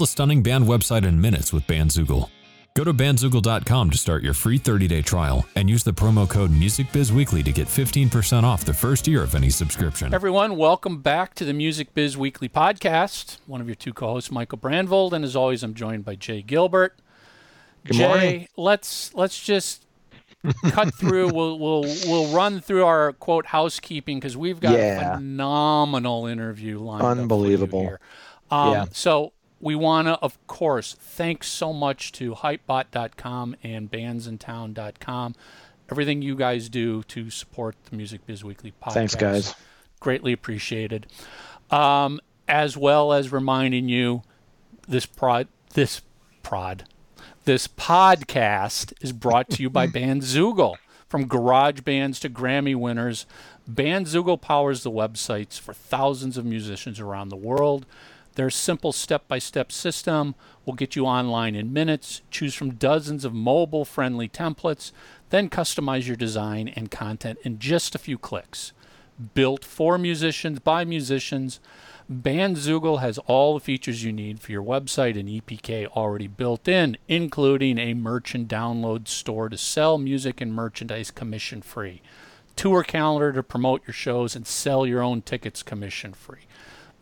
a stunning band website in minutes with Bandzoogle. Go to bandzoogle.com to start your free 30-day trial and use the promo code MusicBizWeekly to get 15% off the first year of any subscription. Everyone, welcome back to the Music Biz Weekly podcast. One of your two co-hosts, Michael Brandvold, and as always, I'm joined by Jay Gilbert. Good Jay, morning. let's let's just cut through. We'll we'll we'll run through our quote housekeeping because we've got a Yeah. phenomenal interview lined up for you Unbelievable. here. Um, Yeah. So we want to, of course, thanks so much to Hypebot.com and BandsInTown.com. Everything you guys do to support the Music Biz Weekly podcast. Thanks, guys. Greatly appreciated. Um, as well as reminding you, this prod, this prod, this podcast is brought to you by Bandzoogle. From garage bands to Grammy winners, Bandzoogle powers the websites for thousands of musicians around the world. Their simple step by step system will get you online in minutes. Choose from dozens of mobile friendly templates, then customize your design and content in just a few clicks. Built for musicians by musicians, Bandzoogle has all the features you need for your website and EPK already built in, including a merchant download store to sell music and merchandise commission free, tour calendar to promote your shows and sell your own tickets commission free,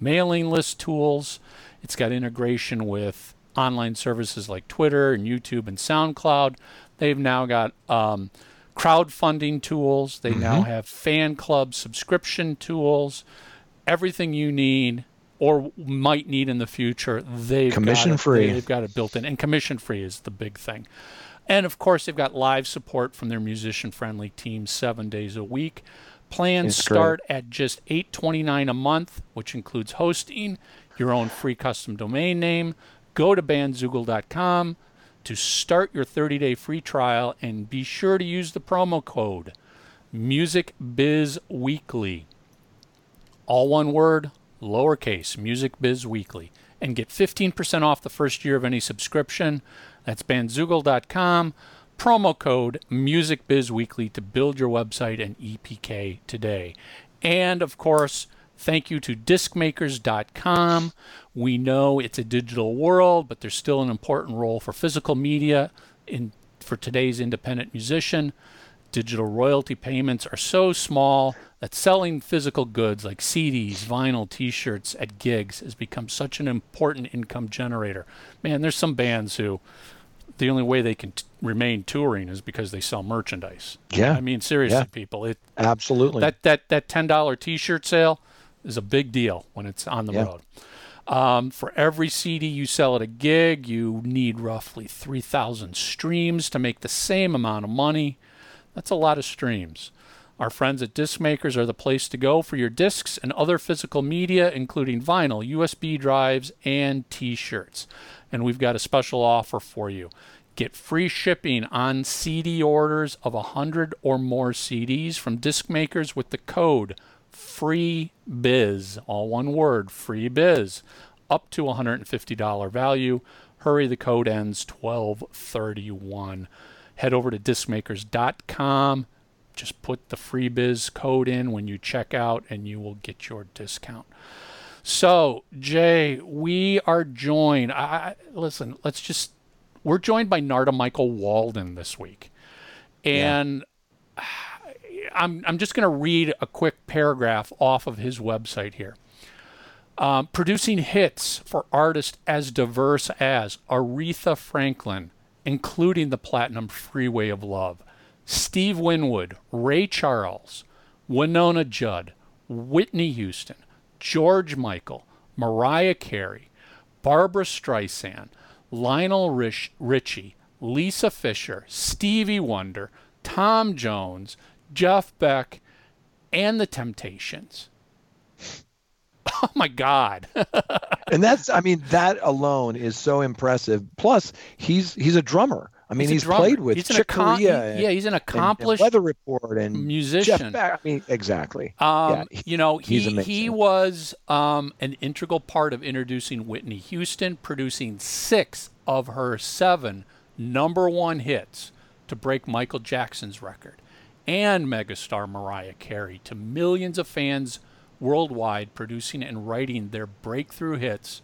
mailing list tools. It's got integration with online services like Twitter and YouTube and SoundCloud. They've now got um, crowdfunding tools. They now have fan club subscription tools. Everything you need or might need in the future, they've Commission got it, free. They've got it built in, and commission free is the big thing. And of course, they've got live support from their musician-friendly team seven days a week. Plans start at just eight twenty-nine a month, which includes hosting, your own free custom domain name. Go to bandzoogle.com to start your 30-day free trial, and be sure to use the promo code MusicBizWeekly. All one word, lowercase, Music Biz Weekly, and get 15% off the first year of any subscription. That's bandzoogle.com. Promo code Music Biz Weekly to build your website and EPK today. And of course, thank you to discmakers.com. We know it's a digital world, but there's still an important role for physical media in for today's independent musician. Digital royalty payments are so small that selling physical goods like CDs, vinyl, t shirts at gigs has become such an important income generator. Man, there's some bands who the only way they can t- remain touring is because they sell merchandise. Yeah. I mean, seriously, Yeah. people, it Absolutely. that that that ten dollar T-shirt sale is a big deal when it's on the Yeah. road. Um, for every CD you sell at a gig, you need roughly three thousand streams to make the same amount of money. That's a lot of streams. Our friends at Disc Makers are the place to go for your discs and other physical media, including vinyl, USB drives, and T-shirts. And we've got a special offer for you. Get free shipping on CD orders of 100 or more CDs from disc makers with the code FREEBIZ, all one word, FREEBIZ, up to $150 value. Hurry, the code ends 1231. Head over to discmakers.com. Just put the FREEBIZ code in when you check out and you will get your discount. So, Jay, we are joined. I, listen, let's just. We're joined by Narada Michael Walden this week. And I'm, I'm just going to read a quick paragraph off of his website here. Um, producing hits for artists as diverse as Aretha Franklin, including the platinum Freeway of Love, Steve Winwood, Ray Charles, Wynonna Judd, Whitney Houston, George Michael, Mariah Carey, Barbara Streisand, Lionel Rich- Richie, Lisa Fischer, Stevie Wonder, Tom Jones, Jeff Beck, and the Temptations. Oh my God. and that's I mean that alone is so impressive. Plus, he's he's a drummer. I mean, a he's, played with He's Chick Corea. and- yeah, he's an accomplished and Weather Report and musician. Jeff Beck. I mean, exactly. Um, Yeah, you know, he he was um, an integral part of introducing Whitney Houston, producing six of her seven number one hits to break Michael Jackson's record, and megastar Mariah Carey to millions of fans worldwide, producing and writing their breakthrough hits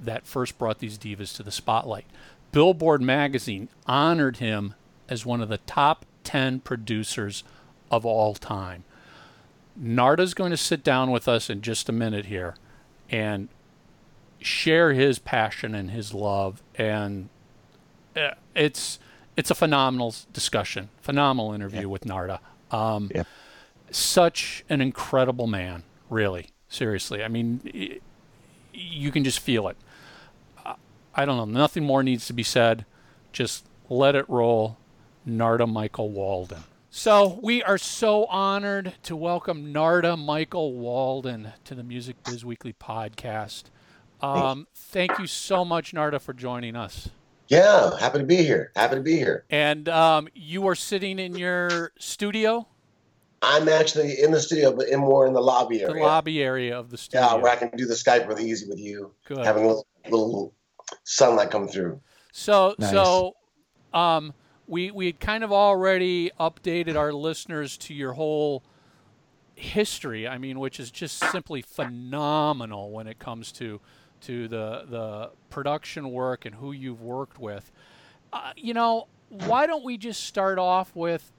that first brought these divas to the spotlight. Billboard magazine honored him as one of the top 10 producers of all time. Narada's going to sit down with us in just a minute here and share his passion and his love and uh, it's it's a phenomenal discussion, phenomenal interview yeah. with Narada. Um, yeah. Such an incredible man, really. Seriously, I mean, it, you can just feel it. I don't know. Nothing more needs to be said. Just let it roll. Narada Michael Walden. So we are so honored to welcome Narada Michael Walden to the Music Biz Weekly podcast. Um, thank you so much, Narada, for joining us. Yeah, happy to be here. Happy to be here. And um, you are sitting in your studio. I'm actually in the studio, but in more in the lobby area. The lobby area of the studio. Yeah, where I can do the Skype really easy with you. Good. Having a little, little sunlight come through. So, nice. so, um, we we had kind of already updated our listeners to your whole history. I mean, which is just simply phenomenal when it comes to to the the production work and who you've worked with. Uh, you know, why don't we just start off with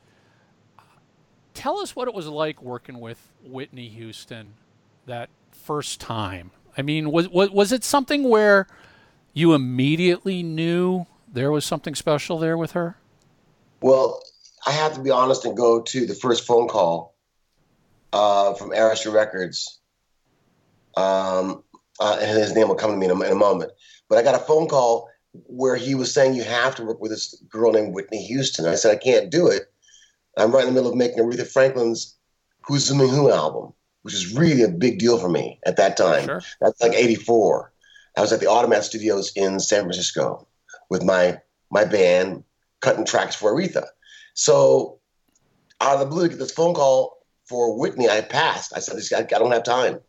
tell us what it was like working with Whitney Houston that first time. I mean, was was was it something where you immediately knew there was something special there with her? Well, I have to be honest and go to the first phone call uh, from Arista Records. Um, uh, and his name will come to me in a, in a, moment. But I got a phone call where he was saying you have to work with this girl named Whitney Houston. I said I can't do it. I'm right in the middle of making Aretha Franklin's Who's Zooming Who album, which is really a big deal for me at that time. Sure. That's like '84. I was at the Automat Studios in San Francisco with my my band, cutting tracks for Aretha. So out of the blue, get this phone call for Whitney. I passed. I said, I, I don't have time.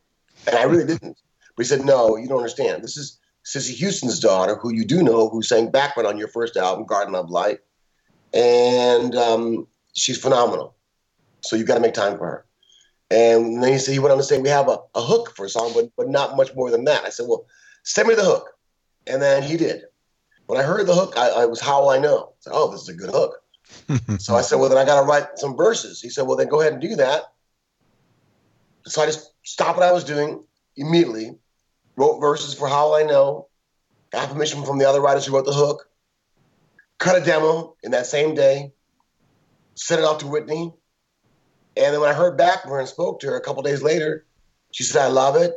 And I really didn't. But he said, no, you don't understand. This is Cissy Houston's daughter, who you do know, who sang background on your first album, Garden of Light. And um, she's phenomenal. So you've got to make time for her. And then he said, he went on to say, we have a, a hook for a song, but, but not much more than that. I said, well, send me the hook. And then he did. When I heard the hook, I, I was how I know. I said, oh, this is a good hook. so I said, well, then I got to write some verses. He said, well, then go ahead and do that. So I just stopped what I was doing immediately, wrote verses for How I Know, got permission from the other writers who wrote the hook, cut a demo in that same day, sent it off to Whitney. And then when I heard back from her and spoke to her a couple days later, she said, I love it.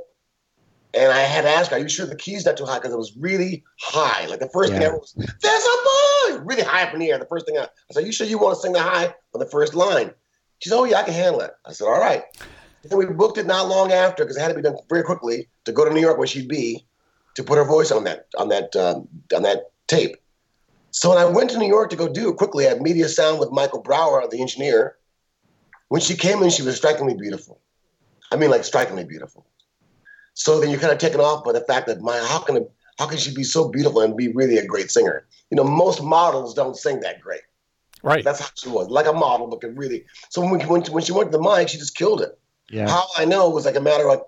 And I had to ask her, Are you sure the key's not too high? Because it was really high. Like the first yeah. thing ever was, There's a boy! Really high up in the air. The first thing I, I said, You sure you want to sing the high on the first line? She said, Oh, yeah, I can handle it. I said, All right. And we booked it not long after because it had to be done very quickly to go to New York where she'd be to put her voice on that on that um, on that tape. So when I went to New York to go do it quickly at Media Sound with Michael Brauer, the engineer, when she came in, she was strikingly beautiful. I mean, like strikingly beautiful. So then you're kind of taken off by the fact that my how can how can she be so beautiful and be really a great singer? You know, most models don't sing that great. Right. That's how she was, like a model, but could really. So when when, when she went to the mic, she just killed it. Yeah. How I know was like a matter of,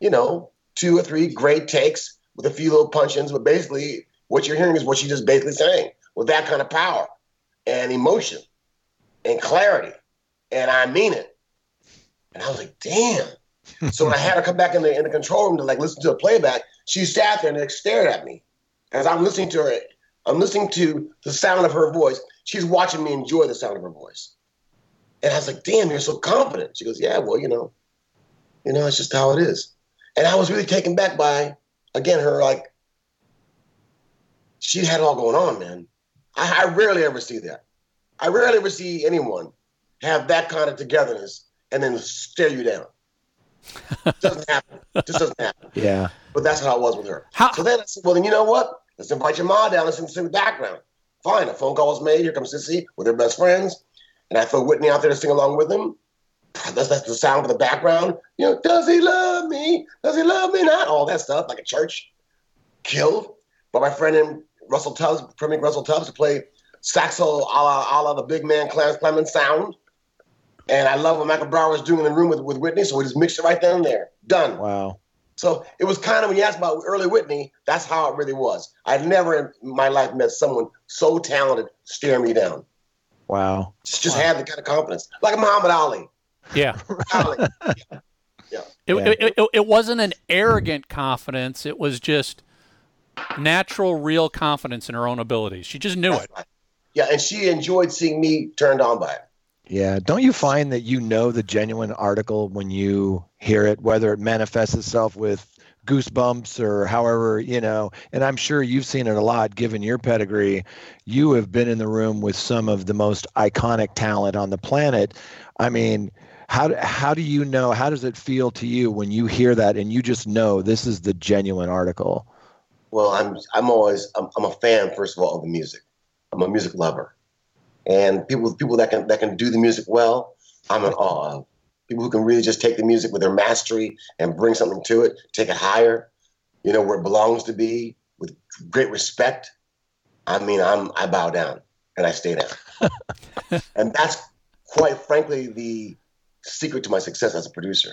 you know, two or three great takes with a few little punch-ins, but basically what you're hearing is what she just basically saying with that kind of power and emotion and clarity. And I mean it. And I was like, damn so when I had her come back in the in the control room to like listen to a playback, she sat there and like, stared at me as I'm listening to her. I'm listening to the sound of her voice. She's watching me enjoy the sound of her voice. And I was like, damn, you're so confident. She goes, yeah, well, you know, you know, it's just how it is. And I was really taken back by, again, her like, she had it all going on, man. I, I rarely ever see that. I rarely ever see anyone have that kind of togetherness and then stare you down doesn't happen. It just doesn't happen. Yeah. But that's how it was with her. How? So then I said, well, then you know what? Let's invite your mom down. Let's sing the background. Fine. A phone call was made. Here comes Cissy with her best friends. And I throw Whitney out there to sing along with them. That's, that's the sound of the background. You know, does he love me? Does he love me not? All that stuff, like a church. Killed. But my friend in Russell Tubbs, Premier Russell Tubbs, to play saxo a la, a la the big man Clarence Clemons sound. And I love what Michael Brauer was doing in the room with, with Whitney, so we just mixed it right then and there. Done. Wow. So it was kind of when you asked about early Whitney, that's how it really was. I've never in my life met someone so talented stare me down. Wow. Just, just wow. had the kind of confidence, like Muhammad Ali. Yeah. Ali. yeah. yeah. It, yeah. It, it, it wasn't an arrogant confidence. It was just natural, real confidence in her own abilities. She just knew that's it. Right. Yeah, and she enjoyed seeing me turned on by it. Yeah. Don't you find that you know the genuine article when you hear it, whether it manifests itself with goosebumps or however, you know, and I'm sure you've seen it a lot given your pedigree. You have been in the room with some of the most iconic talent on the planet. I mean, how, how do you know, how does it feel to you when you hear that and you just know this is the genuine article? Well, I'm, I'm always, I'm, I'm a fan, first of all, of the music. I'm a music lover and people people that can that can do the music well, I'm in awe of. People who can really just take the music with their mastery and bring something to it, take it higher, you know, where it belongs to be, with great respect. I mean, I'm I bow down and I stay down, and that's quite frankly the secret to my success as a producer.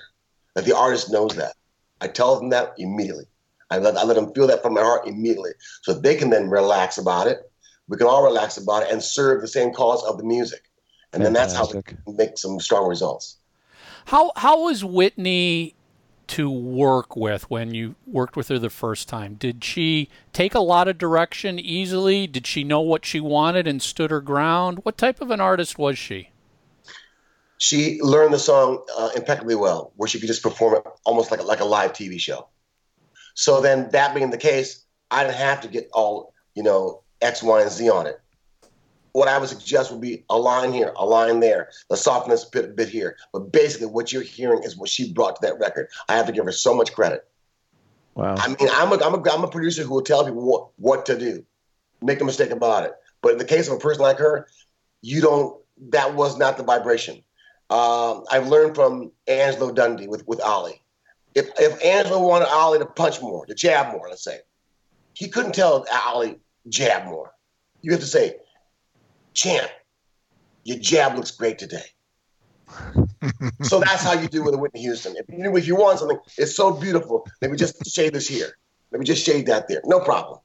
That the artist knows that. I tell them that immediately. I let, I let them feel that from my heart immediately, so they can then relax about it we can all relax about it and serve the same cause of the music. And Fantastic. then that's how we make some strong results. How how was Whitney to work with when you worked with her the first time? Did she take a lot of direction easily? Did she know what she wanted and stood her ground? What type of an artist was she? She learned the song uh, impeccably well, where she could just perform it almost like a, like a live TV show. So then, that being the case, I didn't have to get all you know X, Y, and Z on it. What I would suggest would be a line here, a line there, the softness bit, bit here. But basically, what you're hearing is what she brought to that record. I have to give her so much credit. Wow. I mean, I'm a, I'm a, I'm a producer who will tell people what, what to do. Make a mistake about it. But in the case of a person like her, you don't, that was not the vibration. Um, I've learned from Angelo Dundee with, with Ali. If, if Angelo wanted Ali to punch more, to jab more, let's say, he couldn't tell Ali jab more. You have to say, champ, your jab looks great today. so that's how you do with a Whitney Houston. If you, if you want something, it's so beautiful. Let me just shade this here. Let me just shade that there. No problem.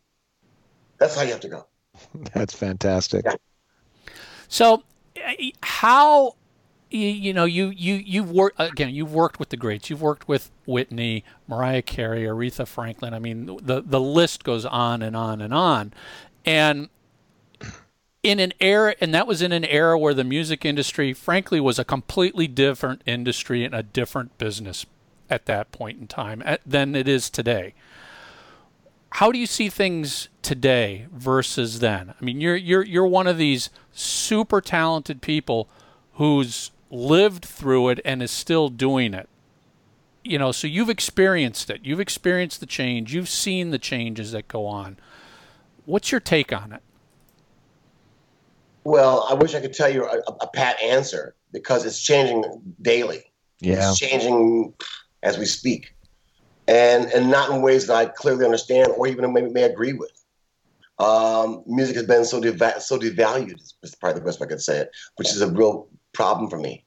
That's how you have to go. That's fantastic. Yeah. So, eh, how you, you know you you you've worked again. You've worked with the greats. You've worked with Whitney, Mariah Carey, Aretha Franklin. I mean, the the list goes on and on and on. And in an era, and that was in an era where the music industry, frankly, was a completely different industry and a different business at that point in time than it is today. How do you see things today versus then? I mean, you're you're you're one of these super talented people who's lived through it and is still doing it. You know, so you've experienced it. You've experienced the change. You've seen the changes that go on. What's your take on it? Well, I wish I could tell you a, a pat answer because it's changing daily. Yeah. It's changing as we speak. And and not in ways that I clearly understand or even maybe may agree with. Um, music has been so deva- so devalued, is probably the best way I could say it, which is a real problem for me.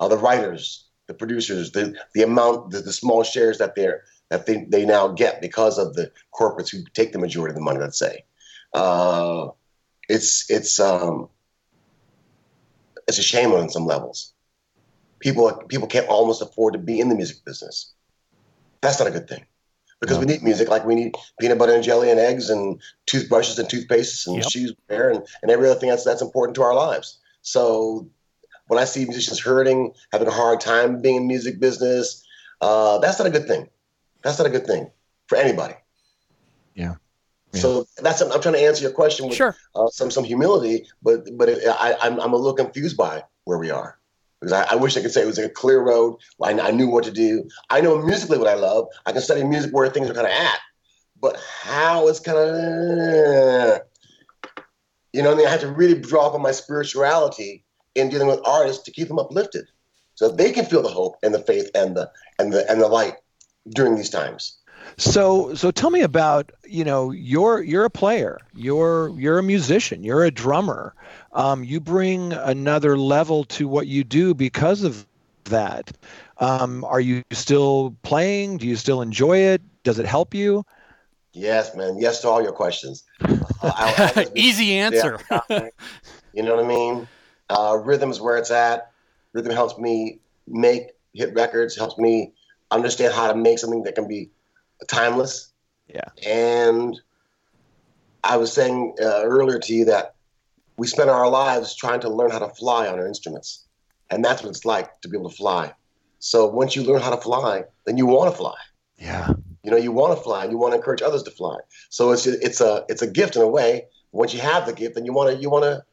Uh, the writers, the producers, the the amount, the, the small shares that they're that they, they now get because of the corporates who take the majority of the money. Let's say, uh, it's it's um, it's a shame on some levels. People people can't almost afford to be in the music business. That's not a good thing because we need music like we need peanut butter and jelly and eggs and toothbrushes and toothpastes and yep. shoes hair and, and every other thing that's that's important to our lives. So when I see musicians hurting, having a hard time being in music business, uh, that's not a good thing. That's not a good thing for anybody. Yeah. yeah. So that's I'm trying to answer your question with sure. uh, some some humility, but but it, I, I'm I'm a little confused by where we are because I, I, wish I could say it was a clear road. I, I, knew what to do. I know musically what I love. I can study music where things are kind of at, but how it's kind of, you know, I mean, I have to really draw from my spirituality in dealing with artists to keep them uplifted, so they can feel the hope and the faith and the and the and the light during these times. So so tell me about you know you're you're a player you're you're a musician you're a drummer um, you bring another level to what you do because of that Um, are you still playing? Do you still enjoy it? Does it help you? Yes, man. Yes to all your questions. Uh, Easy answer. you know what I mean? Uh, rhythm is where it's at. Rhythm helps me make hit records, helps me understand how to make something that can be timeless. Yeah. And I was saying uh, earlier to you that we spend our lives trying to learn how to fly on our instruments. And that's what it's like to be able to fly. So once you learn how to fly, then you want to fly. Yeah. You know, you want to fly and you want to encourage others to fly. So it's it's a it's a gift in a way. Once you have the gift, then you want to you want to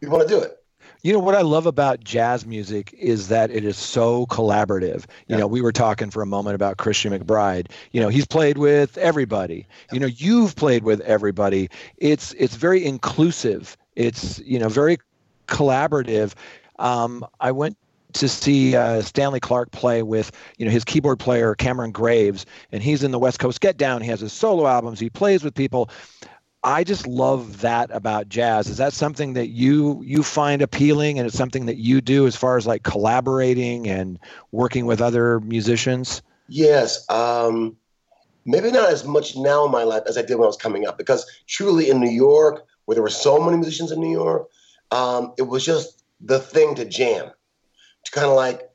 you want to do it. You know what I love about jazz music is that it is so collaborative. You yeah. know, we were talking for a moment about Christian McBride. You know, he's played with everybody. You know, you've played with everybody. It's it's very inclusive. It's you know very collaborative. Um, I went to see uh, Stanley Clarke play with you know his keyboard player Cameron Graves, and he's in the West Coast Get Down. He has his solo albums. He plays with people. I just love that about jazz. Is that something that you you find appealing, and it's something that you do as far as like collaborating and working with other musicians? Yes, um, maybe not as much now in my life as I did when I was coming up, because truly in New York, where there were so many musicians in New York, um, it was just the thing to jam to kind of like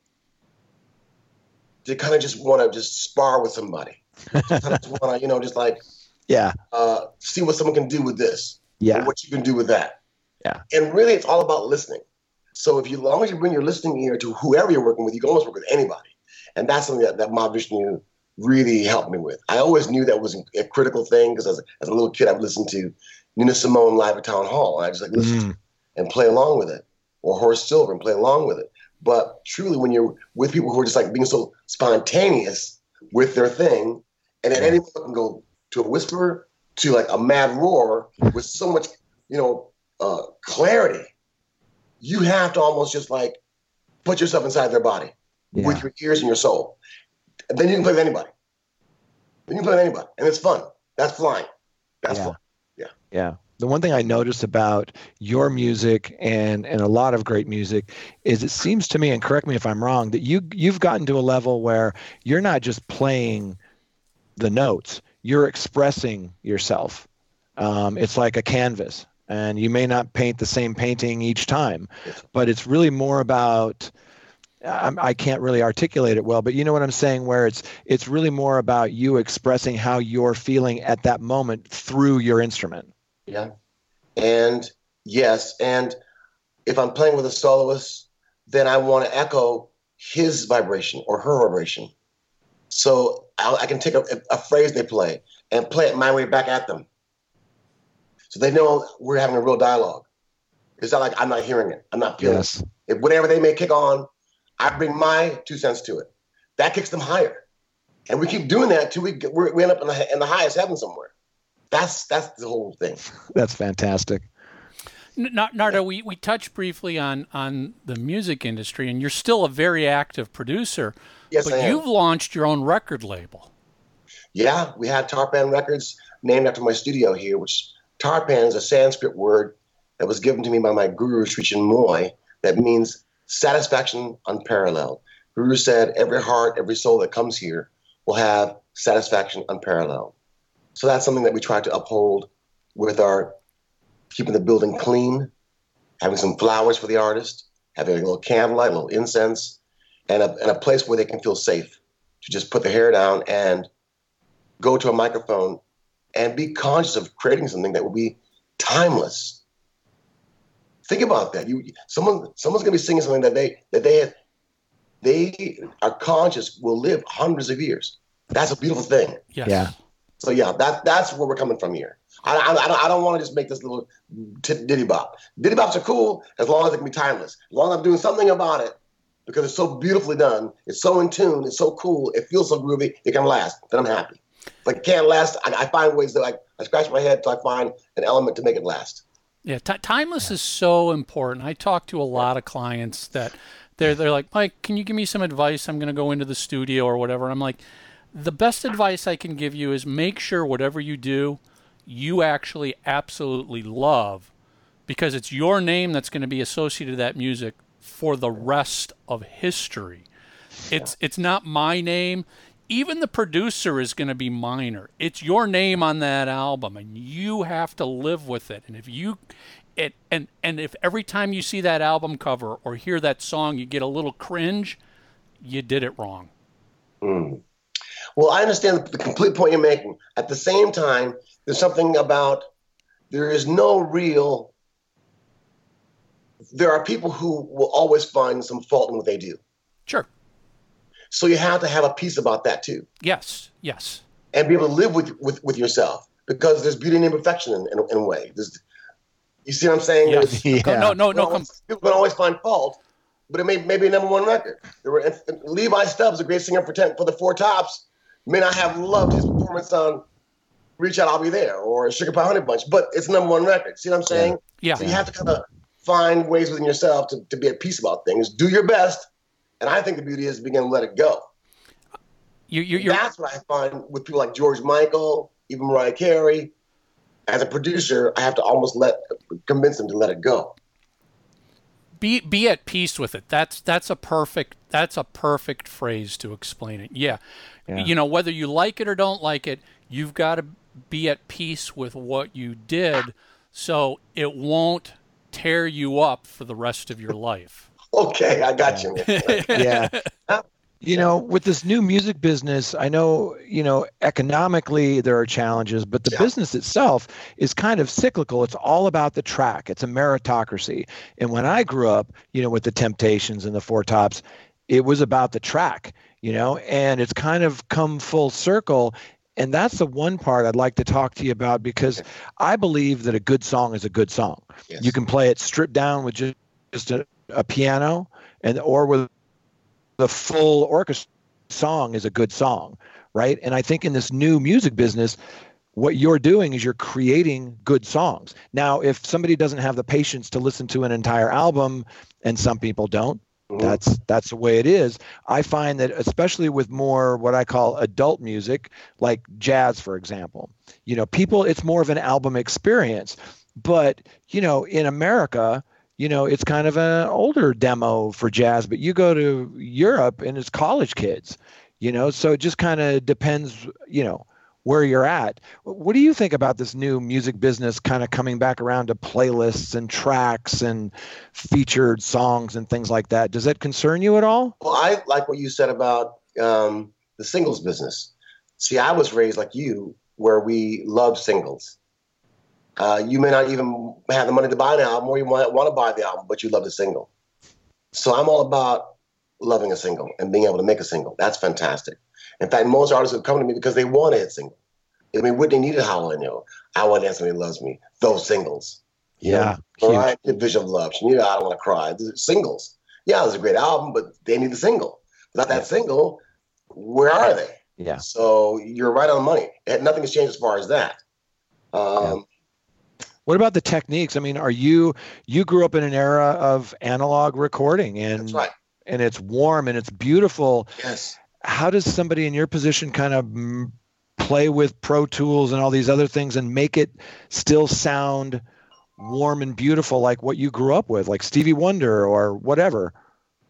to kind of just want to just spar with somebody. just kind of want to, you know, just like yeah, uh, see what someone can do with this. Yeah, what you can do with that. Yeah, and really, it's all about listening. So if you, as long as you bring your listening ear to whoever you're working with, you can almost work with anybody, and that's something that, that Vishnu really helped me with. I always knew that was a critical thing because as, as a little kid, I've listened to Nina Simone live at Town Hall, and I just like listen mm. and play along with it, or Horace Silver and play along with it. But truly, when you're with people who are just like being so spontaneous with their thing, and at any moment can go to a whisper to like a mad roar with so much, you know, uh, clarity, you have to almost just like put yourself inside their body yeah. with your ears and your soul. And then you can play with anybody. Then you can play with anybody, and it's fun. That's flying. That's yeah. fun. Yeah. Yeah the one thing I noticed about your music and and a lot of great music is it seems to me, and correct me if I'm wrong, that you you've gotten to a level where you're not just playing the notes, you're expressing yourself. Um, it's like a canvas, and you may not paint the same painting each time, but it's really more about. I can't really articulate it well, but you know what I'm saying. Where it's it's really more about you expressing how you're feeling at that moment through your instrument. Yeah. And yes, and if I'm playing with a soloist, then I want to echo his vibration or her vibration. So I, I can take a, a, phrase they play and play it my way back at them. So they know we're having a real dialogue. It's not like I'm not hearing it. I'm not feeling yes. it. If whatever they may kick on, I bring my two cents to it. That kicks them higher. And we keep doing that till we, get, we end up in the, in the highest heaven somewhere. That's that's the whole thing. That's fantastic. Narada, we, we touched briefly on, on the music industry, and you're still a very active producer. Yes, but I am. you've launched your own record label. Yeah, we had Tarpan Records named after my studio here, which Tarpan is a Sanskrit word that was given to me by my guru, Sri Chinmoy, that means satisfaction unparalleled. Guru said, every heart, every soul that comes here will have satisfaction unparalleled. So that's something that we try to uphold with our keeping the building clean, having some flowers for the artist, having a little candlelight, a little incense, and a, and a place where they can feel safe to just put their hair down and go to a microphone and be conscious of creating something that will be timeless. Think about that. You someone someone's gonna be singing something that they that they have, they are conscious will live hundreds of years. That's a beautiful thing. Yes. Yeah. So yeah, that that's where we're coming from here. I, I, I don't, I don't want to just make this little t- ditty bop. Ditty bops are cool as long as it can be timeless. As long as I'm doing something about it because it's so beautifully done, it's so in tune, it's so cool, it feels so groovy, it can last. Then I'm happy. If it can't last, I, I find ways that I, I scratch my head till I find an element to make it last. Yeah, t- timeless is so important. I talk to a lot of clients that they're they're like, Mike, can you give me some advice? I'm going to go into the studio or whatever. I'm like the best advice I can give you is make sure whatever you do, you actually absolutely love because it's your name that's going to be associated to that music for the rest of history. It's it's not my name. Even the producer is going to be minor. It's your name on that album, and you have to live with it. And if you, it and and if every time you see that album cover or hear that song, you get a little cringe, you did it wrong. Mm. Well, I understand the complete point you're making. At the same time, there's something about there is no real. There are people who will always find some fault in what they do. Sure. So you have to have a piece about that too. Yes. Yes. And be able to live with with, with yourself because there's beauty in imperfection in, in, in a way. There's, you see what I'm saying? Yes. Yeah. No. No. No. Always, people can always find fault, but it may, may be a number one record. There were Levi Stubbs, a great singer for ten, for the Four Tops, may not have loved his performance on "Reach Out, I'll Be There" or "Sugar Pie Honey Bunch," but it's number one record. See what I'm saying? Yeah. So you have to kind of find ways within yourself to, to be at peace about things. Do your best, and I think the beauty is to begin to let it go. You. You. You're, That's what I find with people like George Michael, even Mariah Carey. As a producer, I have to almost let convince them to let it go. be be at peace with it. That's that's a perfect that's a perfect phrase to explain it. Yeah. Yeah. You know, whether you like it or don't like it, you've got to be at peace with what you did so it won't tear you up for the rest of your life. Okay, I got you. yeah. You know, with this new music business, I know, you know, economically there are challenges, but the Yeah. business itself is kind of cyclical. It's all about the track. It's a meritocracy. And when I grew up, you know, with the Temptations and the Four Tops, it was about the track, you know, and it's kind of come full circle. And that's the one part I'd like to talk to you about because I believe that a good song is a good song. Yes. You can play it stripped down with just, just a, a piano and or with the full orchestra song is a good song, right? And I think in this new music business, what you're doing is you're creating good songs. Now, if somebody doesn't have the patience to listen to an entire album, and some people don't, Mhm. that's that's the way it is. I find that especially with more what I call adult music, like jazz, for example, you know, people it's more of an album experience. But you know, in America, you know, it's kind of an older demo for jazz, but you go to Europe and it's college kids, you know, so it just kind of depends, you know, where you're at. What do you think about this new music business kind of coming back around to playlists and tracks and featured songs and things like that? Does that concern you at all? Well, I like what you said about um, the singles business. See, I was raised like you, where we love singles. Uh, you may not even have the money to buy an album, or you might want to buy the album, but you love the single. So I'm all about loving a single and being able to make a single. That's fantastic. In fact, most artists have come to me because they want a hit single. I mean, Whitney needed "How I Know," "I Want to Dance When Loves Me." Those singles. Yeah. Mariah did Vision of Love. She needed I Don't Want to Cry. Singles. Yeah, it was a great album, but they need the single. Without that single, where are they? Yeah. So you're right on the money. Nothing has changed as far as that. Um, What about the techniques? I mean, are you you grew up in an era of analog recording and right. and it's warm and it's beautiful. Yes. How does somebody in your position kind of mm, play with Pro Tools and all these other things and make it still sound warm and beautiful like what you grew up with, like Stevie Wonder or whatever?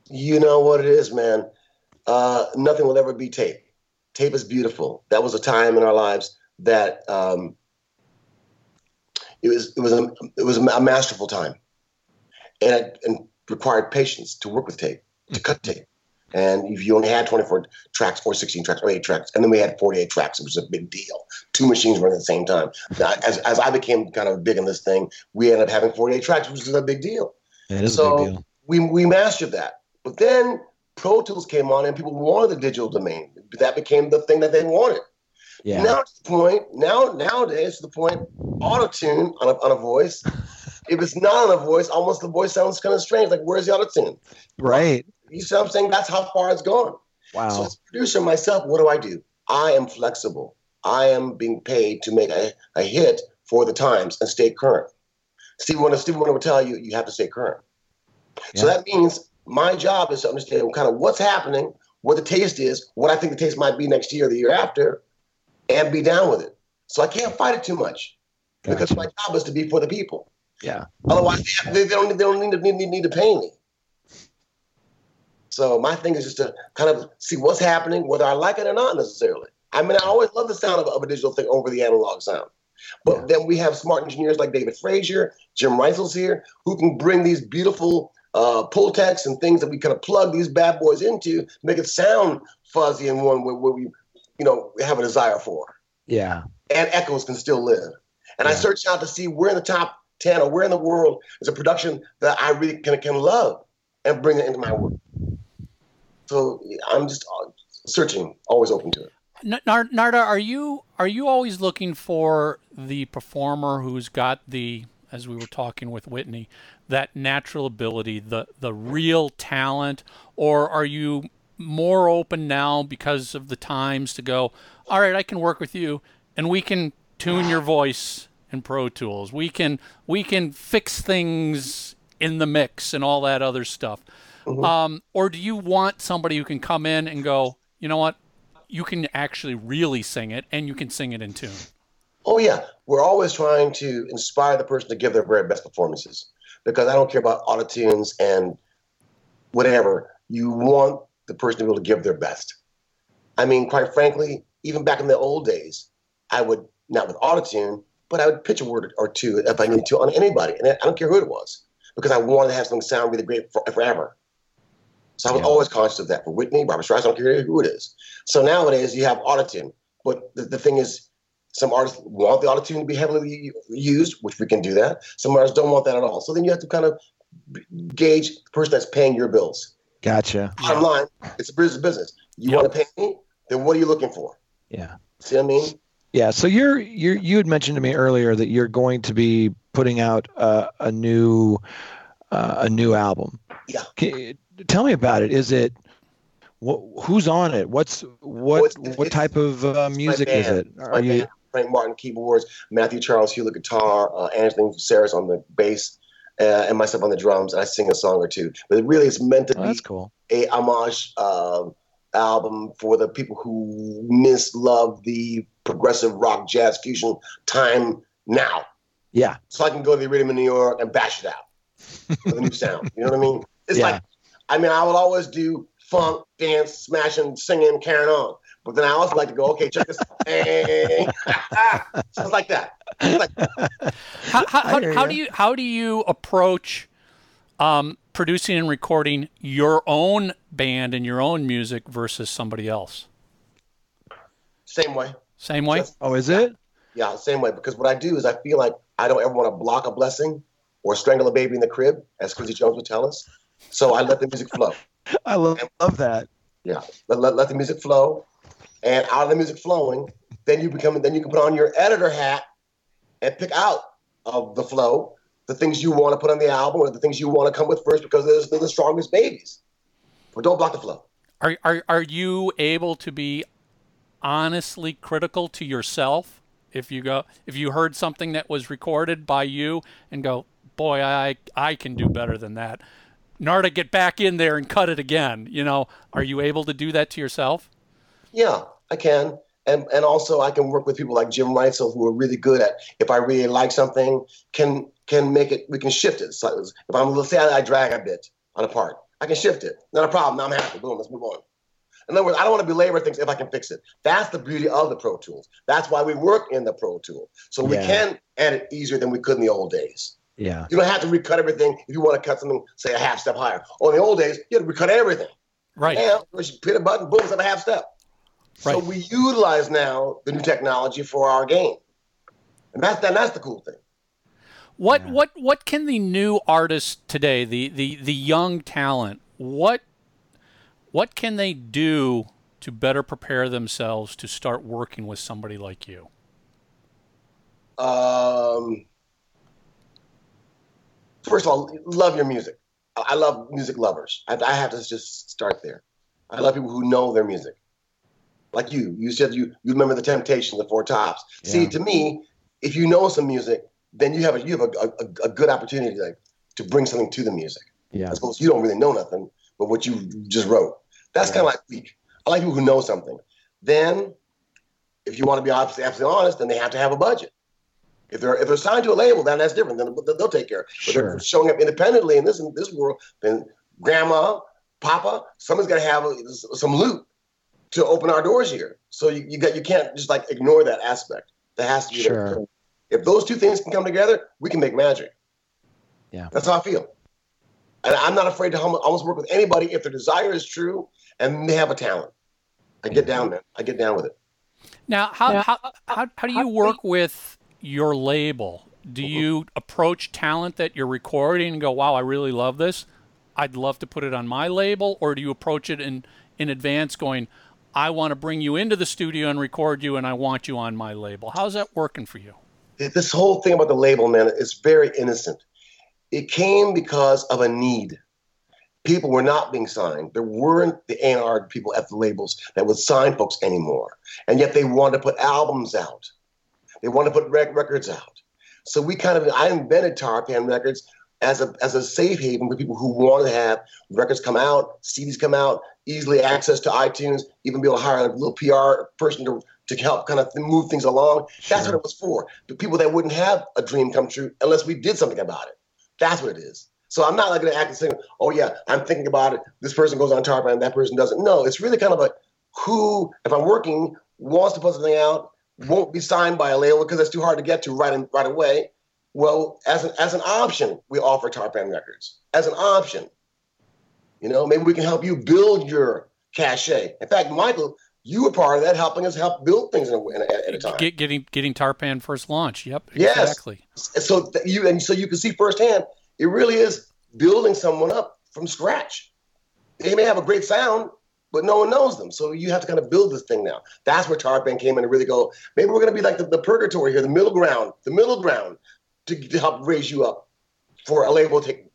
You know what it is, man. Uh, nothing will ever be tape. Tape is beautiful. That was a time in our lives that um, it was it was a it was a masterful time, and it and required patience to work with tape, to cut tape. And if you only had 24 tracks or 16 tracks or 8 tracks, and then we had 48 tracks, it was a big deal. Two machines running at the same time. Now, as, as I became kind of big in this thing, we ended up having 48 tracks, which is a big deal It is a big deal. we we mastered that. But then Pro Tools came on and people wanted the digital domain. That became the thing that they wanted. Yeah. Now to the point, now nowadays to the point, auto tune on a, on a voice. if it's not on a voice, almost the voice sounds kind of strange. Like where's the auto tune? right. You see what I'm saying? That's how far it's gone. Wow. So as a producer myself, what do I do? I am flexible. I am being paid to make a, a hit for the times and stay current. Steve Wonder, Steve Wonder will tell you you have to stay current. So that means my job is to understand kind of what's happening, what the taste is, what I think the taste might be next year or the year after, and be down with it. So I can't fight it too much because my job is to be for the people. Yeah. Otherwise, they, they don't, they don't need to, need, need to pay me. So my thing is just to kind of see what's happening, whether I like it or not necessarily. I mean, I always love the sound of, of a digital thing over the analog sound. But yeah. then we have smart engineers like David Frazier, Jim Reitzel's here, who can bring these beautiful uh, Pultecs and things that we kind of plug these bad boys into, make it sound fuzzy and one where, where we, you know, have a desire for. Yeah. And echoes can still live. And yeah. I searched out to see where in the top 10 or where in the world is a production that I really can, can love and bring it into my work. So I'm just uh, searching, always open to it. Narada, are you are you always looking for the performer who's got the, as we were talking with Whitney, that natural ability, the the real talent, or are you more open now because of the times to go, all right, I can work with you, and we can tune your voice in Pro Tools. We can we can fix things in the mix and all that other stuff. Mm-hmm. Um, or do you want somebody who can come in and go, you know what, you can actually really sing it and you can sing it in tune? Oh yeah, we're always trying to inspire the person to give their very best performances because I don't care about autotunes and whatever. You want the person to be able to give their best. I mean, quite frankly, even back in the old days, I would not with autotune, but I would pitch a word or two if I needed to on anybody, and I don't care who it was because I wanted to have something sound really great for, forever. So I was yeah. always conscious of that. For Whitney, Barbra Streisand, I don't care who it is. So nowadays you have autotune, but the, the thing is, some artists want the autotune to be heavily used, which we can do that. Some artists don't want that at all. So then you have to kind of gauge the person that's paying your bills. Gotcha. Bottom line, it's a business. Business. You yep. want to pay me? Then what are you looking for? Yeah. See what I mean? Yeah. So you're you you had mentioned to me earlier that you're going to be putting out uh, a new uh, a new album. Yeah. Can, tell me about it. Is it what, who's on it? What's what oh, what type of uh, music is it? Are you band. Frank Martin keyboards, Matthew Charles Hewlett guitar, uh, Anthony Sarris on the bass, uh, and myself on the drums, and I sing a song or two. But it really is meant to oh, be that's cool. a homage uh, album for the people who miss love the progressive rock jazz fusion time now. Yeah. So I can go to the Rhythm in New York and bash it out with a new sound. You know what I mean? It's yeah. like, I mean, I will always do funk, dance, smashing, singing, carrying on. But then I also like to go, okay, check this out. Just like that. Like how, how, how, how do you how do you approach um, producing and recording your own band and your own music versus somebody else? Same way. Same way. Just, oh, is it? Yeah, same way. Because what I do is I feel like I don't ever want to block a blessing or strangle a baby in the crib, as Quincy Jones would tell us. So I let the music flow. I love, and, love that. Yeah, let, let, let the music flow, and out of the music flowing, then you become then you can put on your editor hat and pick out of the flow the things you want to put on the album or the things you want to come with first because they're, they're the strongest babies. But don't block the flow. Are, are, are you able to be honestly critical to yourself if you go if you heard something that was recorded by you and go boy i i can do better than that narada get back in there and cut it again. You know are you able to do that to yourself? Yeah i can. And and also i can work with people like jim reitzel who are really good at if i really like something can can make it we can shift it. So if i'm let's say I, I drag a bit on a part i can shift it. Not a problem. Now i'm happy. Boom let's move on. In other words, I don't want to belabor things if I can fix it. That's the beauty of the Pro Tools. That's why we work in the Pro Tool. So we can edit easier than we could in the old days. Yeah. You don't have to recut everything if you want to cut something, say, a half step higher. Or in the old days, you had to recut everything. Right. Now, you hit a button, boom, it's a half step. Right. So we utilize now the new technology for our game. And that's, and that's the cool thing. What yeah. what what can the new artist today, the, the, the young talent, what what can they do to better prepare themselves to start working with somebody like you? Um, first of all, love your music. I love music lovers. I, I have to just start there. I love people who know their music. Like you, you said you you remember the Temptations, the Four Tops. Yeah. See, to me, if you know some music, then you have a you have a, a, a good opportunity to, to bring something to the music. Yeah. I suppose you don't really know nothing, but what you just wrote. That's kind of like weak. I like people who know something. Then, if you want to be absolutely honest, then they have to have a budget. If they're if they're signed to a label, then that's different. Then they'll take care. But sure. they're showing up independently in this in this world, then grandma, Papa, someone's got to have some loot to open our doors here. So you, you got you can't just like ignore that aspect. That has to be sure. there. If those two things can come together, we can make magic. Yeah, that's how I feel. And I'm not afraid to almost work with anybody if their desire is true and they have a talent. I get down, man. I get down with it. Now, how now, how, how, how do you work with your label? Do mm-hmm. you approach talent that you're recording and go, "Wow, I really love this. I'd love to put it on my label," or do you approach it in in advance, going, "I want to bring you into the studio and record you, and I want you on my label"? How's that working for you? This whole thing about the label, man, is very innocent. It came because of a need people were not being signed. There weren't the A&R people at the labels that would sign folks anymore. And yet they wanted to put albums out. They want to put rec- records out. So we kind of, I invented Tarpan Records as a, as a safe haven for people who want to have records come out, CDs come out, easily access to iTunes, even be able to hire a little PR person to, to help kind of move things along. Sure. That's what it was for. The people that wouldn't have a dream come true unless we did something about it. That's what it is. So I'm not like going to act and say, oh yeah, I'm thinking about it. This person goes on top and that person doesn't. No, it's really kind of a who, if I'm working, wants to put something out, won't be signed by a label because it's too hard to get to right in, right away. Well, as an as an option, we offer Tarpan Records as an option. You know, maybe we can help you build your cachet. In fact, Michael, you were part of that, helping us help build things in a, in a, at a time. Get, getting getting Tarpan first launch. Yep. Yes. Exactly. So you and so you can see firsthand it really is building someone up from scratch. They may have a great sound, but no one knows them. So you have to kind of build this thing now. That's where Tarpan came in and really go, maybe we're going to be like the, the, purgatory here, the middle ground, the middle ground to, to help raise you up for a label to take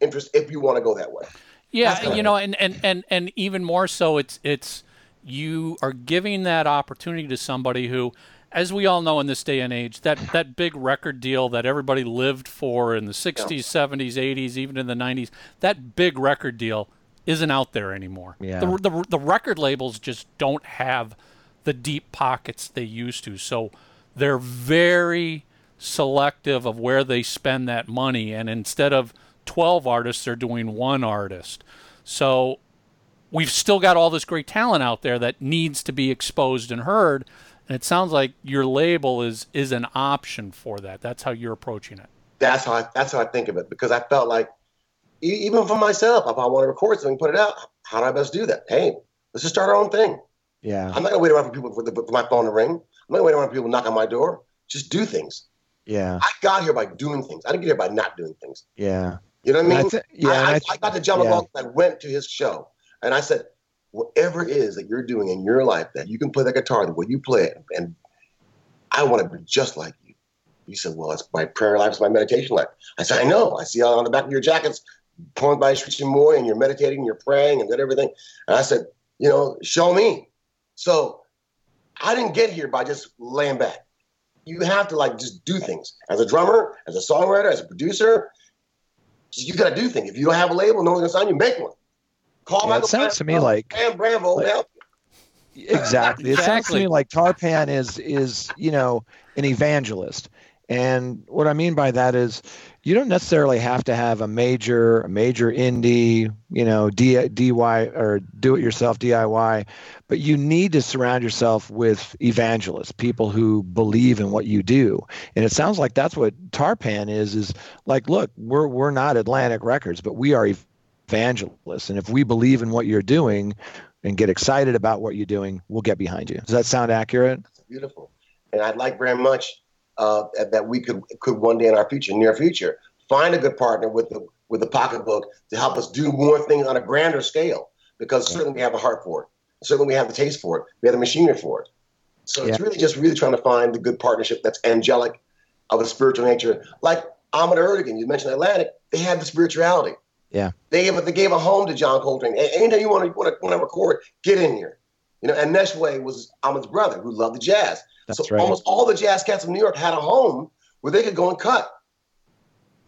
interest if you want to go that way. Yeah, you know, and, and, and, and even more so, it's it's you are giving that opportunity to somebody who as we all know in this day and age, that, that big record deal that everybody lived for in the 60s, yeah. 70s, 80s, even in the 90s, that big record deal isn't out there anymore. Yeah. The, the, the record labels just don't have the deep pockets they used to. So they're very selective of where they spend that money. And instead of 12 artists, they're doing one artist. So we've still got all this great talent out there that needs to be exposed and heard and it sounds like your label is is an option for that. That's how you're approaching it. That's how I, that's how I think of it because I felt like even for myself, if I want to record something, put it out, how do I best do that? Hey, let's just start our own thing. Yeah. I'm not gonna wait around for people for, the, for my phone to ring. I'm not gonna wait around for people to knock on my door. Just do things. Yeah. I got here by doing things. I didn't get here by not doing things. Yeah. You know what I mean? yeah. I, I, I got to John yeah. I went to his show and I said, whatever it is that you're doing in your life that you can play the guitar the way you play it, and I want to be just like you. He said, Well, it's my prayer life, it's my meditation life. I said, I know. I see on the back of your jackets, poemed by Sri Chinmoy, and you're meditating, you're praying, and did everything. And I said, You know, show me. So I didn't get here by just laying back. You have to like just do things. As a drummer, as a songwriter, as a producer, you got to do things. If you don't have a label, no one's gonna sign you. Make one. Call yeah, it sounds to me like Pam Bramble like, help. Exactly. It sounds to me like Tarpan is is you know an evangelist, and what I mean by that is you don't necessarily have to have a major a major indie you know D, DY or do it yourself DIY, but you need to surround yourself with evangelists, people who believe in what you do, and it sounds like that's what Tarpan is. Is like, look, we're we're not Atlantic Records, but we are evangelists. And if we believe in what you're doing and get excited about what you're doing, we'll get behind you. Does that sound accurate? Beautiful. And I'd like very much uh, that we could could one day in our future, near future, find a good partner with the with the pocketbook to help us do more things on a grander scale. Because certainly we have a heart for it. Certainly we have the taste for it. We have the machinery for it. So yeah. it's really just really trying to find the good partnership that's angelic, of a spiritual nature. Like Ahmet Ertegun, you mentioned Atlantic, they had the spirituality. Yeah. They gave, they gave a home to John Coltrane. Anytime you want to, want to, want to record, get in here. You know, and Nesuhi was Ahmet's brother who loved the jazz. That's so right. almost all the jazz cats of New York had a home where they could go and cut.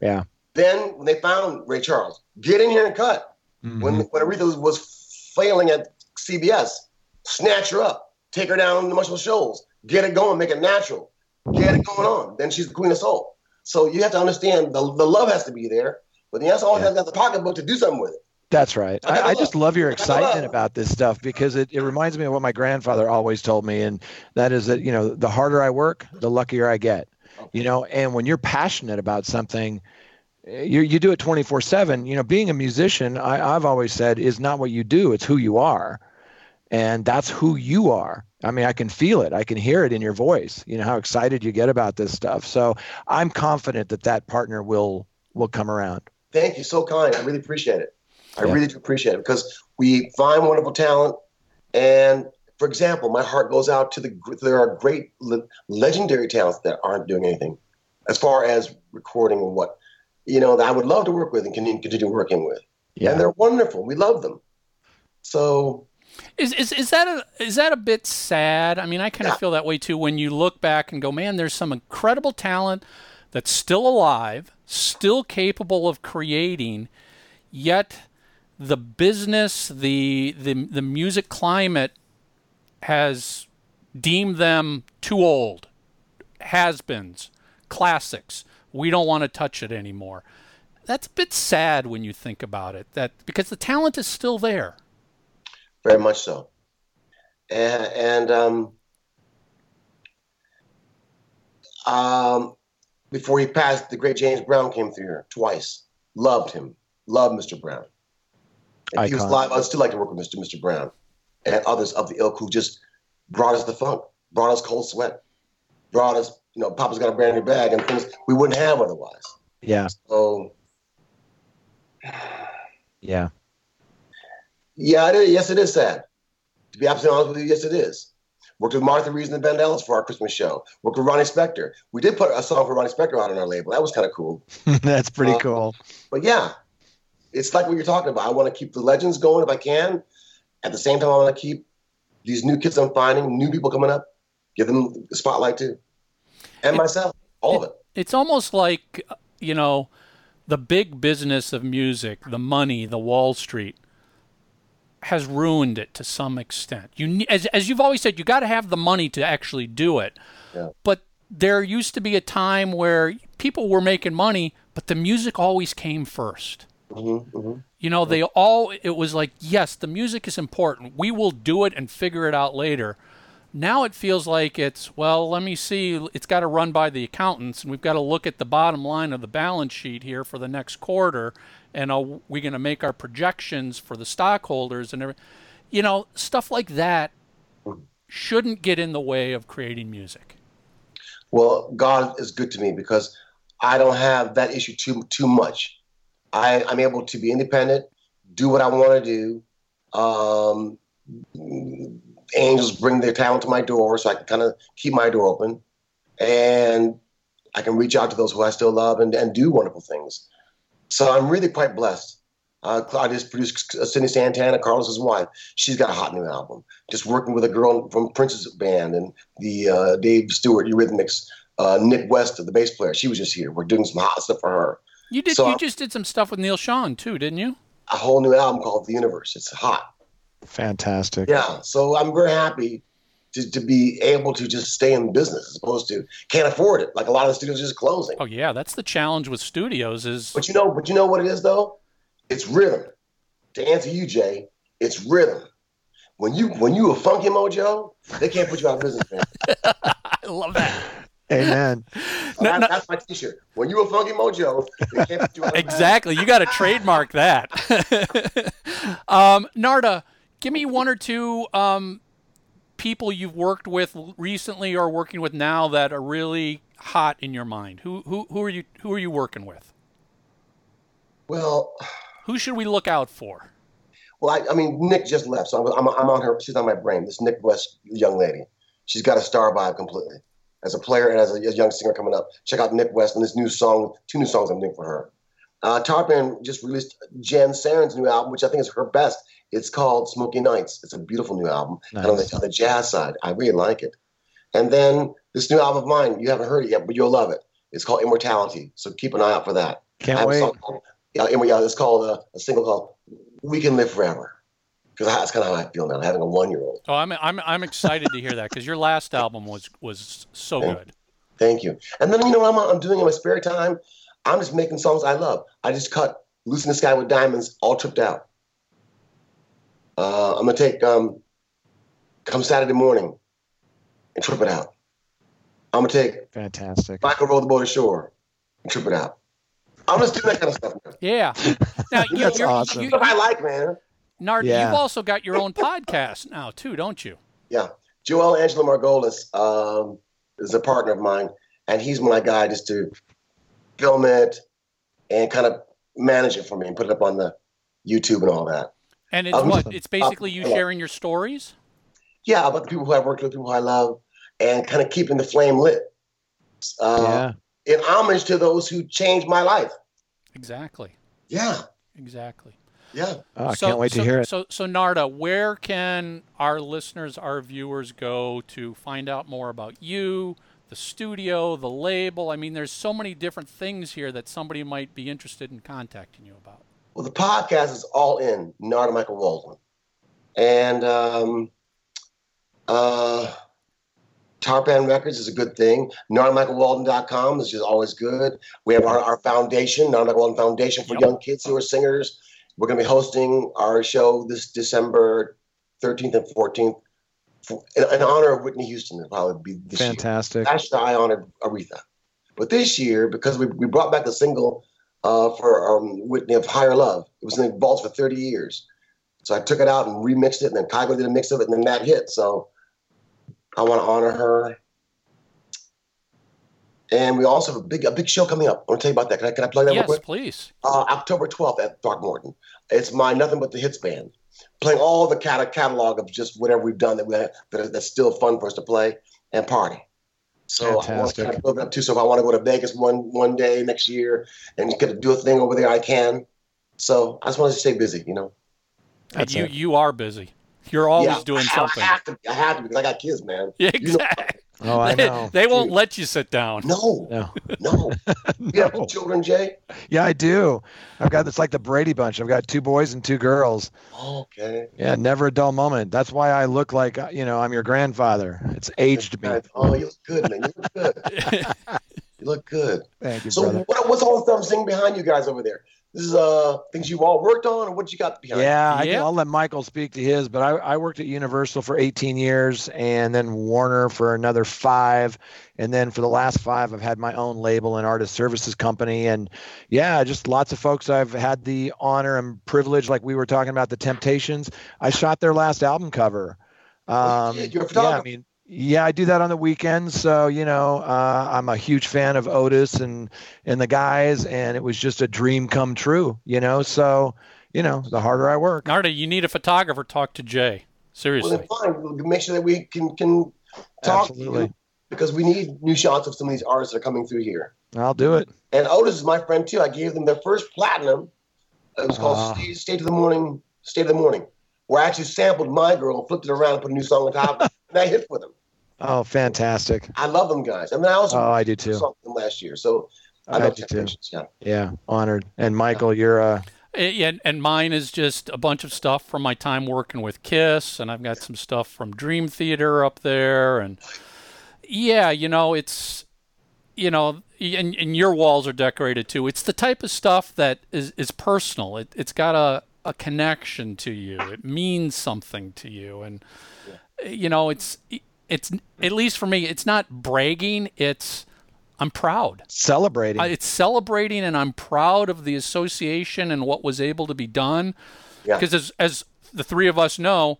Yeah. Then when they found Ray Charles, get in here and cut. Mm-hmm. When when Aretha was, was failing at CBS, snatch her up, take her down to Muscle Shoals, get it going, make it natural, get it going on. Then she's the queen of soul. So you have to understand the, the love has to be there, but he also always yeah. has got the pocketbook to do something with it. That's right. I, I, just love your excitement about this stuff because it, it reminds me of what my grandfather always told me, and that is that, you know, the harder I work, the luckier I get. You know, and when you're passionate about something, eh, you, you do it 24 7. You know, being a musician, I, I've always said, is not what you do, it's who you are. And that's who you are. I mean, I can feel it. I can hear it in your voice. You know how excited you get about this stuff. So I'm confident that that partner will will come around. Thank you. So kind. I really appreciate it. I yeah. really do appreciate it because we find wonderful talent. And for example, my heart goes out to the, there are great le- legendary talents that aren't doing anything as far as recording and what, you know, that I would love to work with and continue, continue working with. Yeah. And they're wonderful. We love them. So is, is is that a is that a bit sad? I mean, I kind of yeah. feel that way too when you look back and go, man, there's some incredible talent that's still alive, still capable of creating, yet the business, the the the music climate has deemed them too old, has-beens, classics. We don't want to touch it anymore. That's a bit sad when you think about it. That because the talent is still there. Very much so. And, and um, um, before he passed, the great James Brown came through here twice. Loved him. Loved Mr. Brown. If he was live, I'd still like to work with Mr. Mr. Brown and others of the ilk who just brought us the funk, brought us cold sweat, brought us, you know, Papa's got a brand new bag and things we wouldn't have otherwise. Yeah. So. Yeah. Yeah, it is. yes, it is sad. To be absolutely honest with you, yes, it is. Worked with Martha Reeves and the Vandellas for our Christmas show. Worked with Ronnie Spector. We did put a song for Ronnie Spector out on our label. That was kind of cool. That's pretty uh, cool. But yeah, it's like what you're talking about. I want to keep the legends going if I can. At the same time, I want to keep these new kids I'm finding, new people coming up, give them the spotlight too, and it, myself, all it, of it. It's almost like you know, the big business of music, the money, the Wall Street has ruined it to some extent. You as as you've always said, you got to have the money to actually do it. Yeah. But there used to be a time where people were making money, but the music always came 1st mm-hmm, mm-hmm. You know, they all, it was like, yes, the music is important. We will do it and figure it out later. Now it feels like it's, well, let me see, it's got to run by the accountants, and we've got to look at the bottom line of the balance sheet here for the next quarter, and are we going to make our projections for the stockholders and everything? You know, stuff like that shouldn't get in the way of creating music. Well, God is good to me because I don't have that issue too too much. I, I'm able to be independent, do what I want to do. Um, angels bring their talent to my door, so I can kind of keep my door open, and I can reach out to those who I still love and, and do wonderful things. So I'm really quite blessed. Uh, I just produced Cindy Santana, Carlos's wife. She's got a hot new album. Just working with a girl from Prince's band and the uh, Dave Stewart Eurythmics, uh, Nik West, the bass player. She was just here. We're doing some hot stuff for her. You did. So you just did some stuff with Neal Schon too, didn't you? A whole new album called The Universe. It's hot. Fantastic. Yeah. So I'm very happy to, to be able to just stay in business as opposed to can't afford it. Like a lot of the studios just closing. Oh yeah, that's the challenge with studios is. But you know, but you know what it is though. It's rhythm. To answer you, Jay, it's rhythm. When you when you a funky mojo, they can't put you out of business, man. I love that. Amen. no, that, no. That's my T-shirt. When you a funky mojo, you exactly. You got to trademark that. um, Narada, give me one or two um, people you've worked with recently or working with now that are really hot in your mind. Who who who are you who are you working with? Well, who should we look out for? Well, I, I mean, Nik just left, so I'm, I'm on her. She's on my brain. This Nik West young lady. She's got a star vibe completely as a player and as a, young singer coming up. Check out Nik West and this new song, two new songs I'm doing for her. Uh, Tarpan just released Jen Saren's new album, which I think is her best. It's called Smoky Nights. It's a beautiful new album. Nice. And on the, on the, jazz side, I really like it. And then this new album of mine, you haven't heard it yet, but you'll love it. It's called Immortality. So keep an eye out for that. Can't wait. Called, yeah, yeah, it's called a, a single called "We Can Live Forever." Because that's kind of how I feel now, having a one-year-old. Oh, I'm I'm I'm excited to hear that because your last album was was so Thank good. Thank you. And then you know what I'm, I'm doing in my spare time? I'm just making songs I love. I just cut "Lucy in the Sky with Diamonds" all tripped out. Uh, I'm gonna take um, come Saturday morning and trip it out. I'm gonna take Fantastic. Michael row the boat ashore and trip it out. I'm just doing that kind of stuff. Man. Yeah. Now you, That's you're, awesome. you, Stuff I like, man. Nard, Yeah. you've also got your own podcast now too, don't you? Yeah, Joel Angelo Margolis um, is a partner of mine, and he's my guy just to film it and kind of manage it for me and put it up on the YouTube and all that. And it's Um, what? It's basically you uh, sharing your stories. Yeah, about the people who I've worked with, people who I love, and kind of keeping the flame lit. Uh, yeah. In homage to those who changed my life. Exactly. Yeah, Exactly. Yeah. Oh, I so, can't wait so, to hear it. So, so Narada, where can our listeners, our viewers, go to find out more about you, the studio, the label? I mean, there's so many different things here that somebody might be interested in contacting you about. Well, the podcast is all in Narada Michael Walden. And um, uh, Tarpan Records is a good thing. NaradaMichaelWalden.com is just always good. We have our, our foundation, Narada Michael Walden Foundation for Yep. young kids who are singers. We're going to be hosting our show this December 13th and 14th for, in, in honor of Whitney Houston. It'll probably be this year. Fantastic. Last year I honored Aretha. But this year, because we, we brought back the single uh, for um, Whitney of Higher Love, it was in the vaults for 30 years. So I took it out and remixed it, and then Kygo did a mix of it, and then that hit. So I want to honor her. And we also have a big a big show coming up. I want to tell you about that. Can I, can I plug that real yes, quick? please. uh, October 12th at Throckmorton. It's my Nothing But the Hits band, playing all the cat- catalog of just whatever we've done that, we have, that that's still fun for us to play and party. So I want to kind of build it up too. So if I want to go to Vegas one one day next year and get to do a thing over there, I can. So I just want to stay busy, you know. And you it. you are busy. You're always yeah, doing I, something. I have to. I have to because I got kids, man. Yeah, You know- exactly. Oh, I know. they won't Dude. let you sit down. No, No. no. You have No. children, Jay? Yeah, I do. I've got it's like the Brady Bunch. I've got two boys and two girls. Okay. Yeah, never a dull moment. That's why I look like uh, you know I'm your grandfather. It's aged me. Oh, you look good, man. You look good. You look good. Thank you, So brother. what, what's all the stuff singing behind you guys over there? This is uh things you've all worked on, or what you got behind? Yeah, I Yeah. can, I'll let Michael speak to his, but I, I worked at Universal for 18 years and then Warner for another five. And then for the last five, I've had my own label and artist services company. And yeah, just lots of folks I've had the honor and privilege, like we were talking about the Temptations. I shot their last album cover. Oh, Um, shit, you're a yeah, I mean, yeah, I do that on the weekends. So you know, uh, I'm a huge fan of Otis and and the guys, and it was just a dream come true. You know, so you know, the harder I work, Narada, you need a photographer. Talk to Jay. Seriously. then fine. We'll make sure that we can can talk to Absolutely. you because we need new shots of some of these artists that are coming through here. I'll do it. And Otis is my friend too. I gave them their first platinum. It was called Ah. Stay, Stay to the Morning, State of the Morning, where I actually sampled my girl flipped it around and put a new song on top, of it, and I hit for them. Oh, fantastic. I love them guys. I mean, I also Oh, I do did too. something last year, so I I know do too. Yeah. Yeah, honored. And Michael, you're uh, And, and mine is just a bunch of stuff from my time working with Kiss, and I've got some stuff from Dream Theater up there, and yeah, you know, it's you know, and, and your walls are decorated too. It's the type of stuff that is is personal. It it's got a a connection to you. It means something to you, and you know, it's it's at least for me, it's not bragging. It's I'm proud. celebrating. It's celebrating, and I'm proud of the association and what was able to be done. Yeah. Because as, as the three of us know,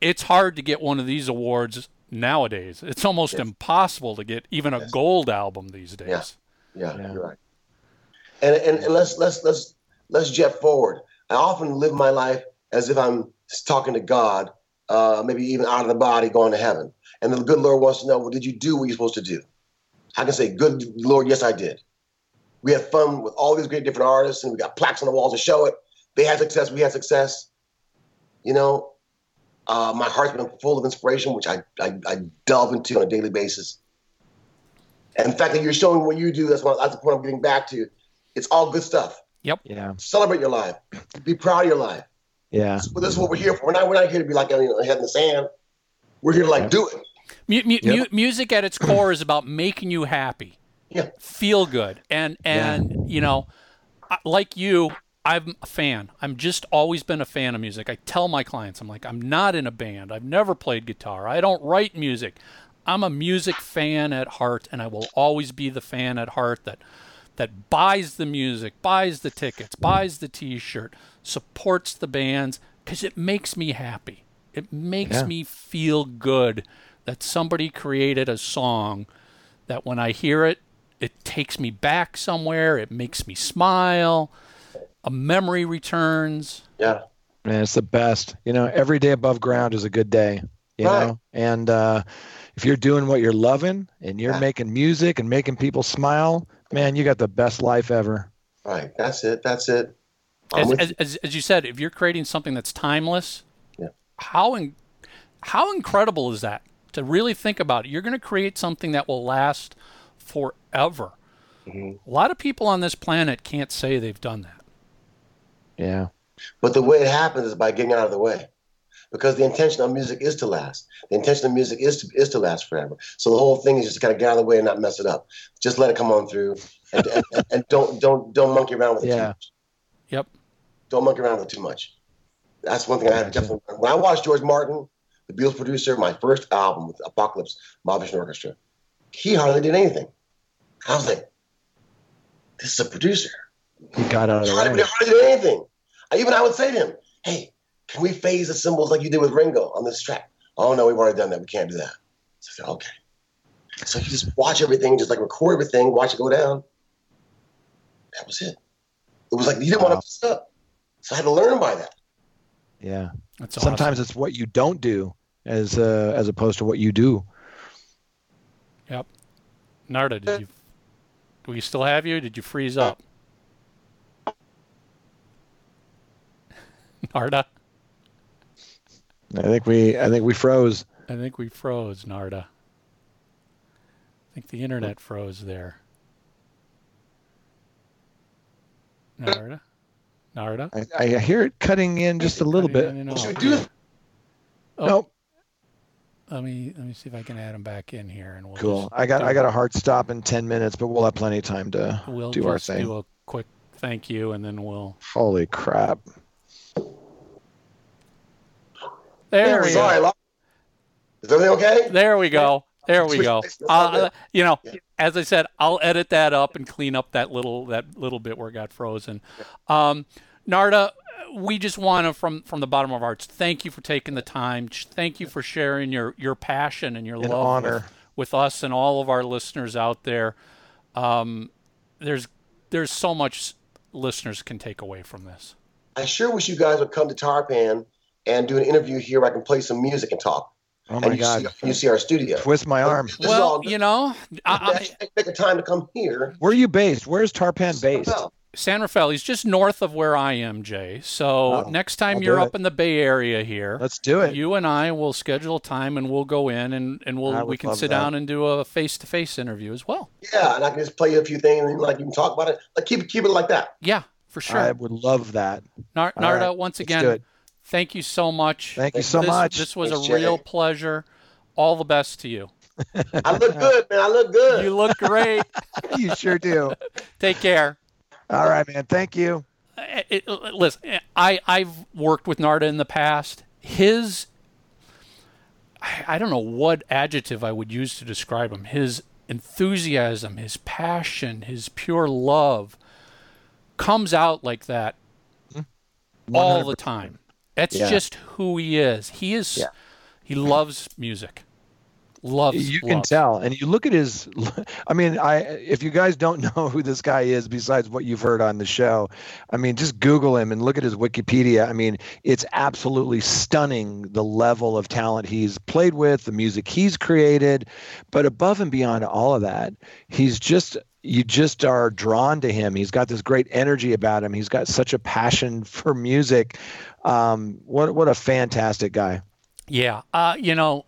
it's hard to get one of these awards nowadays. It's almost Yes. impossible to get even a Yes. gold album these days. Yeah. Yeah, Yeah. you're right. And, and and let's let's let's let's jet forward. I often live my life as if I'm talking to God, uh, maybe even out of the body, going to heaven. And the good Lord wants to know, well, did you do what you're supposed to do? I can say, good Lord, yes, I did. We had fun with all these great different artists, and we got plaques on the walls to show it. They had success, we had success. You know, uh, my heart's been full of inspiration, which I, I, I delve into on a daily basis. And the fact that you're showing what you do, that's, what, that's the point I'm getting back to. It's all good stuff. Yep. Yeah, Celebrate your life. Be proud of your life. Yeah. But this is what we're here for. We're not, we're not here to be like you know, head in the sand. We're here to like do it. Mu- mu- Yep. mu- music at its core is about making you happy, Yeah. feel good, and and you know, like you, I'm a fan. I'm just always been a fan of music. I tell my clients, I'm like, I'm not in a band. I've never played guitar. I don't write music. I'm a music fan at heart, and I will always be the fan at heart that that buys the music, buys the tickets, buys the T-shirt, supports the bands because it makes me happy. It makes Yeah. me feel good that somebody created a song that when I hear it, it takes me back somewhere. It makes me smile. A memory returns. Yeah. Man, it's the best. You know, every day above ground is a good day. You Right. know, and uh, if you're doing what you're loving and you're Yeah. making music and making people smile, man, you got the best life ever. Right. That's it. That's it. As, as, you. as, as you said, if you're creating something that's timeless, Yeah. how in, how incredible is that to really think about it? You're going to create something that will last forever. Mm-hmm. A lot of people on this planet can't say they've done that. Yeah. But the way it happens is by getting out of the way. Because the intention of music is to last. The intention of music is to is to last forever. So the whole thing is just to kind of get out of the way and not mess it up. Just let it come on through, and, and, and, don't don't don't monkey around with it too much. Yep. Don't monkey around with it too much. That's one thing I have definitely. When I watched George Martin, the Beatles producer, my first album with Apocalypse, Mahavishnu Orchestra, he hardly did anything. I was like, this is a producer. He got out of He the hardly, hardly did anything. I, even I would say to him, hey, can we phase the cymbals like you did with Ringo on this track? Oh no, we've already done that. We can't do that. So I said, okay. So you just watch everything, just like record everything, watch it go down. That was it. It was like you didn't Wow. want to mess up. So I had to learn by that. Yeah. That's awesome. Sometimes it's what you don't do as uh, as opposed to what you do. Yep. Narada, did you? Do we still have you? Did you freeze up? Narada, I think we I think we froze. I think we froze. Narada. I think the internet froze there. Narda, Narada. I, I hear it cutting in just a little bit. No, no, What no. do? Oh. Nope. Let me let me see if I can add him back in here, and we'll Cool. I got I got a hard stop in ten minutes, but we'll have plenty of time to we'll do our just thing. do a quick thank you, and then we'll. Holy crap! There we go. Lo- Is everything okay? There we go. There we go. places. That's all Uh, you know, Yeah. as I said, I'll edit that up and clean up that little that little bit where it got frozen. Um, Narada, we just want to, from from the bottom of our hearts, thank you for taking the time. Thank you for sharing your your passion and your An love. With, with us and all of our listeners out there. Um, there's there's so much listeners can take away from this. I sure wish you guys would come to Tarpan and do an interview here where I can play some music and talk. Oh and my you god! See, you see our studio. Twist my arm. This well, all- you know, I, I, make a time to come here. Where are you based? Where's Tarpan based? Well, San Rafael. He's just north of where I am, Jay. So Oh, next time I'll you're up it. in the Bay Area here, Let's do it. you and I will schedule time and we'll go in and, and we'll we can sit that. down and do a face to face interview as well. Yeah, and I can just play you a few things and like you can talk about it. Like keep it keep it like that. Yeah, for sure. I would love that. Nar- Narada, right, once let's do again, it. Thank you so much. Thank you so this, much. This was Thanks, a real Jay. pleasure. All the best to you. I look good, man. I look good. You look great. you sure do. Take care. All right, man. Thank you. it, it- listen, I I've worked with Narada in the past. His I, I don't know what adjective I would use to describe him. His enthusiasm, his passion, his pure love comes out like that hmm? all the time. That's Yeah. just who he is. He is Yeah. he loves music. Loves You can love. tell, and you look at his. I mean, I if you guys don't know who this guy is, besides what you've heard on the show, I mean, just Google him and look at his Wikipedia. I mean, it's absolutely stunning the level of talent he's played with, the music he's created, but above and beyond all of that, he's just you just are drawn to him. He's got this great energy about him. He's got such a passion for music. Um, what what a fantastic guy. Yeah, uh, you know,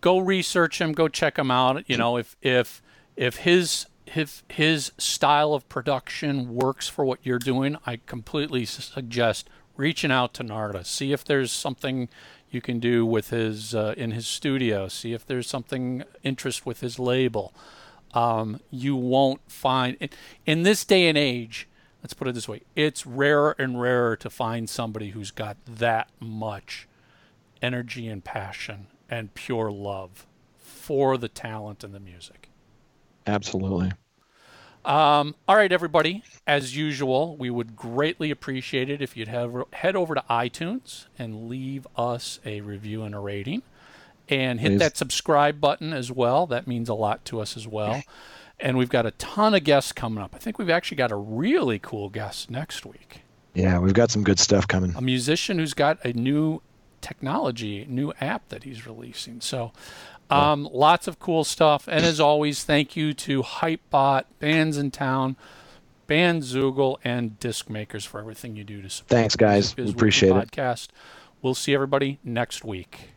go research him, go check him out. You know, if if if his if his style of production works for what you're doing, I completely suggest reaching out to Narada. See if there's something you can do with his uh, in his studio. See if there's something interest with his label. Um, you won't find in, in this day and age. let's put it this way it's rarer and rarer to find somebody who's got that much energy and passion and pure love for the talent and the music. Absolutely. Um, all right, everybody. As usual, we would greatly appreciate it if you'd have, head over to iTunes and leave us a review and a rating. And hit Please. that subscribe button as well. That means a lot to us as well. And we've got a ton of guests coming up. I think we've actually got a really cool guest next week. Yeah, we've got some good stuff coming. A musician who's got a new technology, new app that he's releasing. So, um, lots of cool stuff. And as always, thank you to Hypebot, Bandsintown, Bandzoogle, and Disc Makers for everything you do to support Thanks, guys. We appreciate it. podcast. We'll see everybody next week.